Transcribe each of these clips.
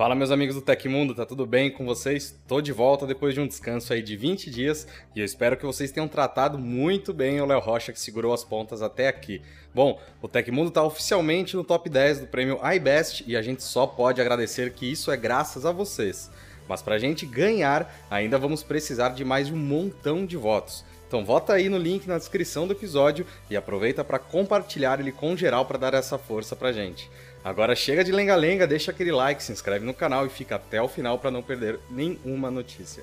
Fala meus amigos do Tecmundo, tá tudo bem com vocês? Tô de volta depois de um descanso aí de 20 dias e eu espero que vocês tenham tratado muito bem o Léo Rocha que segurou as pontas até aqui. Bom, o Tecmundo tá oficialmente no top 10 do prêmio iBest e a gente só pode agradecer que isso é graças a vocês. Mas pra gente ganhar, ainda vamos precisar de mais um montão de votos. Então vota aí no link na descrição do episódio e aproveita para compartilhar ele com geral para dar essa força pra gente. Agora chega de lenga-lenga, deixa aquele like, se inscreve no canal e fica até o final para não perder nenhuma notícia.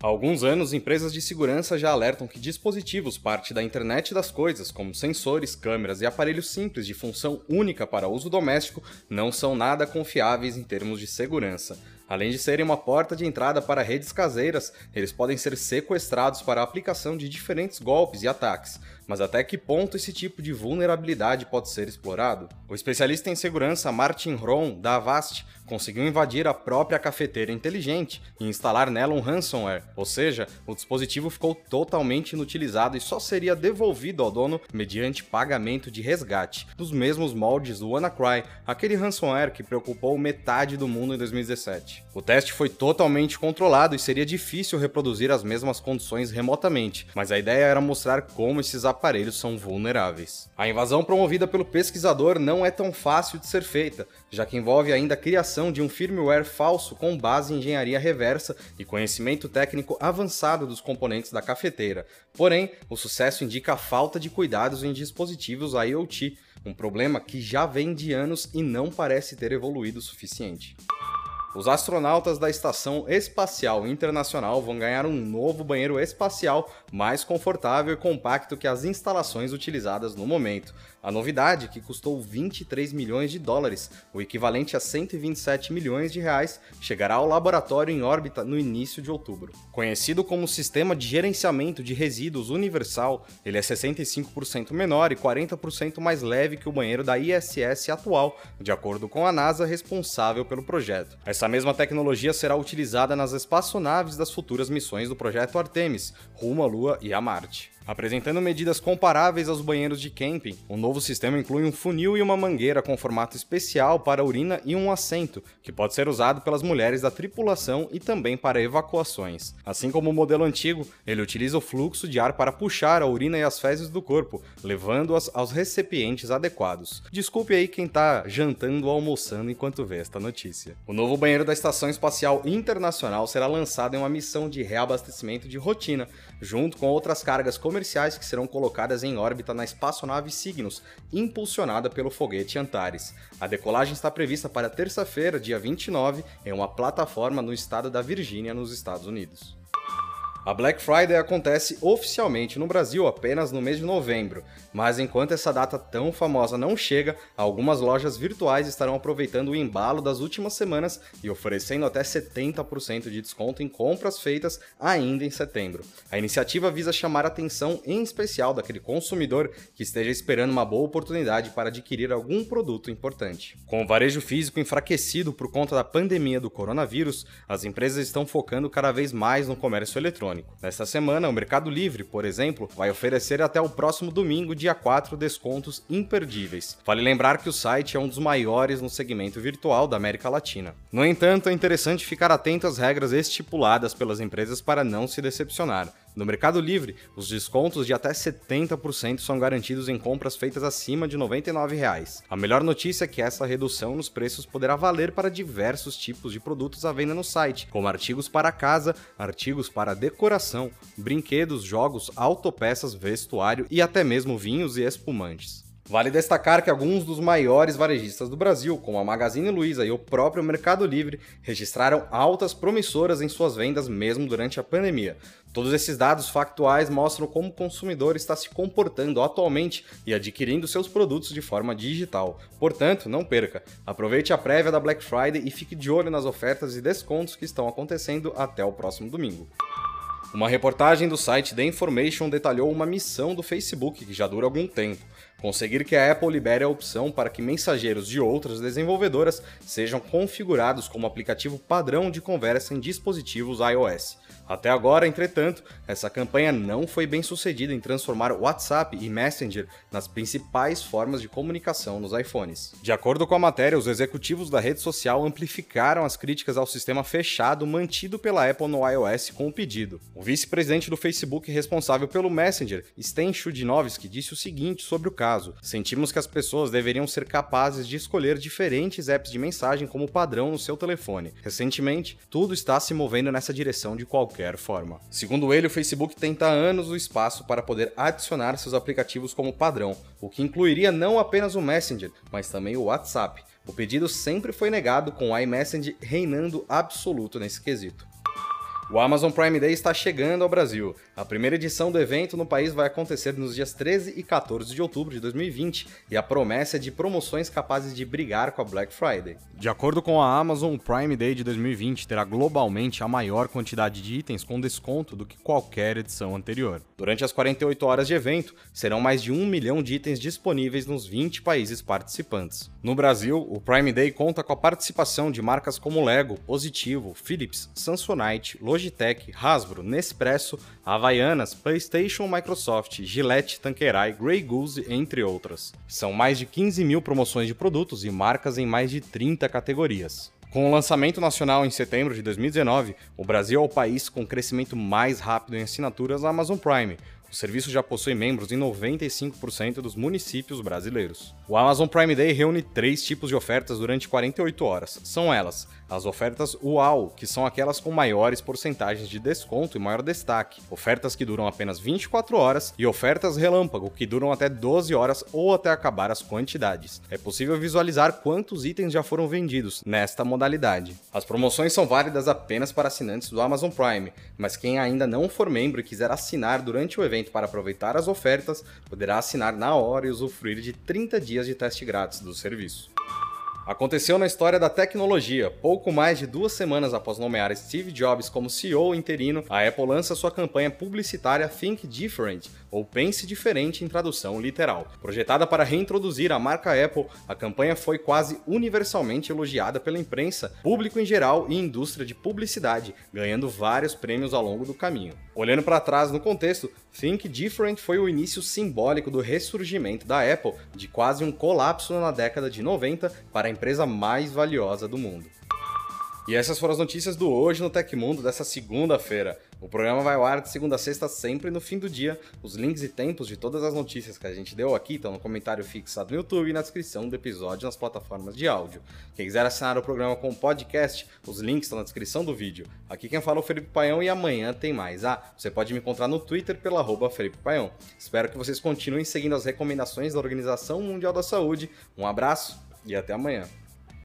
Há alguns anos, empresas de segurança já alertam que dispositivos parte da internet das coisas, como sensores, câmeras e aparelhos simples de função única para uso doméstico, não são nada confiáveis em termos de segurança. Além de serem uma porta de entrada para redes caseiras, eles podem ser sequestrados para a aplicação de diferentes golpes e ataques. Mas até que ponto esse tipo de vulnerabilidade pode ser explorado? O especialista em segurança Martin Ron, da Avast, conseguiu invadir a própria cafeteira inteligente e instalar nela um ransomware, ou seja, o dispositivo ficou totalmente inutilizado e só seria devolvido ao dono mediante pagamento de resgate, nos mesmos moldes do WannaCry, aquele ransomware que preocupou metade do mundo em 2017. O teste foi totalmente controlado e seria difícil reproduzir as mesmas condições remotamente, mas a ideia era mostrar como esses aparelhos são vulneráveis. A invasão promovida pelo pesquisador não é tão fácil de ser feita, já que envolve ainda a criação de um firmware falso com base em engenharia reversa e conhecimento técnico avançado dos componentes da cafeteira. Porém, o sucesso indica a falta de cuidados em dispositivos IoT, um problema que já vem de anos e não parece ter evoluído o suficiente. Os astronautas da Estação Espacial Internacional vão ganhar um novo banheiro espacial mais confortável e compacto que as instalações utilizadas no momento. A novidade, que custou 23 milhões de dólares, o equivalente a 127 milhões de reais, chegará ao laboratório em órbita no início de outubro. Conhecido como Sistema de Gerenciamento de Resíduos Universal, ele é 65% menor e 40% mais leve que o banheiro da ISS atual, de acordo com a NASA responsável pelo projeto. Essa mesma tecnologia será utilizada nas espaçonaves das futuras missões do projeto Artemis, rumo à Lua e a Marte. Apresentando medidas comparáveis aos banheiros de camping, o novo sistema inclui um funil e uma mangueira com formato especial para urina e um assento, que pode ser usado pelas mulheres da tripulação e também para evacuações. Assim como o modelo antigo, ele utiliza o fluxo de ar para puxar a urina e as fezes do corpo, levando-as aos recipientes adequados. Desculpe aí quem tá jantando ou almoçando enquanto vê esta notícia. O novo banheiro da Estação Espacial Internacional será lançado em uma missão de reabastecimento de rotina, junto com outras cargas comerciais comerciais que serão colocadas em órbita na espaçonave Cygnus, impulsionada pelo foguete Antares. A decolagem está prevista para terça-feira, dia 29, em uma plataforma no estado da Virgínia, nos Estados Unidos. A Black Friday acontece oficialmente no Brasil apenas no mês de novembro, mas enquanto essa data tão famosa não chega, algumas lojas virtuais estarão aproveitando o embalo das últimas semanas e oferecendo até 70% de desconto em compras feitas ainda em setembro. A iniciativa visa chamar a atenção em especial daquele consumidor que esteja esperando uma boa oportunidade para adquirir algum produto importante. Com o varejo físico enfraquecido por conta da pandemia do coronavírus, as empresas estão focando cada vez mais no comércio eletrônico eletrônico. Nesta semana, o Mercado Livre, por exemplo, vai oferecer até o próximo domingo, dia 4, descontos imperdíveis. Vale lembrar que o site é um dos maiores no segmento virtual da América Latina. No entanto, é interessante ficar atento às regras estipuladas pelas empresas para não se decepcionar. No Mercado Livre, os descontos de até 70% são garantidos em compras feitas acima de 99 reais. A melhor notícia é que essa redução nos preços poderá valer para diversos tipos de produtos à venda no site, como artigos para casa, artigos para decoração, brinquedos, jogos, autopeças, vestuário e até mesmo vinhos e espumantes. Vale destacar que alguns dos maiores varejistas do Brasil, como a Magazine Luiza e o próprio Mercado Livre, registraram altas promissoras em suas vendas mesmo durante a pandemia. Todos esses dados factuais mostram como o consumidor está se comportando atualmente e adquirindo seus produtos de forma digital. Portanto, não perca. Aproveite a prévia da Black Friday e fique de olho nas ofertas e descontos que estão acontecendo até o próximo domingo. Uma reportagem do site The Information detalhou uma missão do Facebook que já dura algum tempo. Conseguir que a Apple libere a opção para que mensageiros de outras desenvolvedoras sejam configurados como aplicativo padrão de conversa em dispositivos iOS. Até agora, entretanto, essa campanha não foi bem sucedida em transformar WhatsApp e Messenger nas principais formas de comunicação nos iPhones. De acordo com a matéria, os executivos da rede social amplificaram as críticas ao sistema fechado mantido pela Apple no iOS com o pedido. O vice-presidente do Facebook responsável pelo Messenger, Sten Chudnovsky, disse o seguinte sobre o caso: Sentimos que as pessoas deveriam ser capazes de escolher diferentes apps de mensagem como padrão no seu telefone. Recentemente, tudo está se movendo nessa direção de qualquer forma. Segundo ele, o Facebook tenta há anos o espaço para poder adicionar seus aplicativos como padrão, o que incluiria não apenas o Messenger, mas também o WhatsApp. O pedido sempre foi negado, com o iMessage reinando absoluto nesse quesito. O Amazon Prime Day está chegando ao Brasil. A primeira edição do evento no país vai acontecer nos dias 13 e 14 de outubro de 2020 e a promessa é de promoções capazes de brigar com a Black Friday. De acordo com a Amazon, o Prime Day de 2020 terá globalmente a maior quantidade de itens com desconto do que qualquer edição anterior. Durante as 48 horas de evento, serão mais de um milhão de itens disponíveis nos 20 países participantes. No Brasil, o Prime Day conta com a participação de marcas como Lego, Positivo, Philips, Samsonite, Logitech, Hasbro, Nespresso, Havaianas, PlayStation, Microsoft, Gillette, Tanqueray, Grey Goose, entre outras. São mais de 15 mil promoções de produtos e marcas em mais de 30 categorias. Com o lançamento nacional em setembro de 2019, o Brasil é o país com crescimento mais rápido em assinaturas Amazon Prime, o serviço já possui membros em 95% dos municípios brasileiros. O Amazon Prime Day reúne três tipos de ofertas durante 48 horas. São elas: as ofertas UAU, que são aquelas com maiores porcentagens de desconto e maior destaque, ofertas que duram apenas 24 horas e ofertas relâmpago, que duram até 12 horas ou até acabar as quantidades. É possível visualizar quantos itens já foram vendidos nesta modalidade. As promoções são válidas apenas para assinantes do Amazon Prime, mas quem ainda não for membro e quiser assinar durante o evento para aproveitar as ofertas, poderá assinar na hora e usufruir de 30 dias de teste grátis do serviço. Aconteceu na história da tecnologia. Pouco mais de duas semanas após nomear Steve Jobs como CEO interino, a Apple lança sua campanha publicitária Think Different, ou Pense Diferente em tradução literal. Projetada para reintroduzir a marca Apple, a campanha foi quase universalmente elogiada pela imprensa, público em geral e indústria de publicidade, ganhando vários prêmios ao longo do caminho. Olhando para trás no contexto, Think Different foi o início simbólico do ressurgimento da Apple de quase um colapso na década de 90 para a empresa mais valiosa do mundo. E essas foram as notícias do Hoje no Tecmundo dessa segunda-feira. O programa vai ao ar de segunda a sexta, sempre no fim do dia. Os links e tempos de todas as notícias que a gente deu aqui estão no comentário fixado no YouTube e na descrição do episódio nas plataformas de áudio. Quem quiser assinar o programa com podcast, os links estão na descrição do vídeo. Aqui quem fala é o Felipe Paião e amanhã tem mais. Ah, você pode me encontrar no Twitter pela arroba Felipe Paião. Espero que vocês continuem seguindo as recomendações da Organização Mundial da Saúde. Um abraço e até amanhã.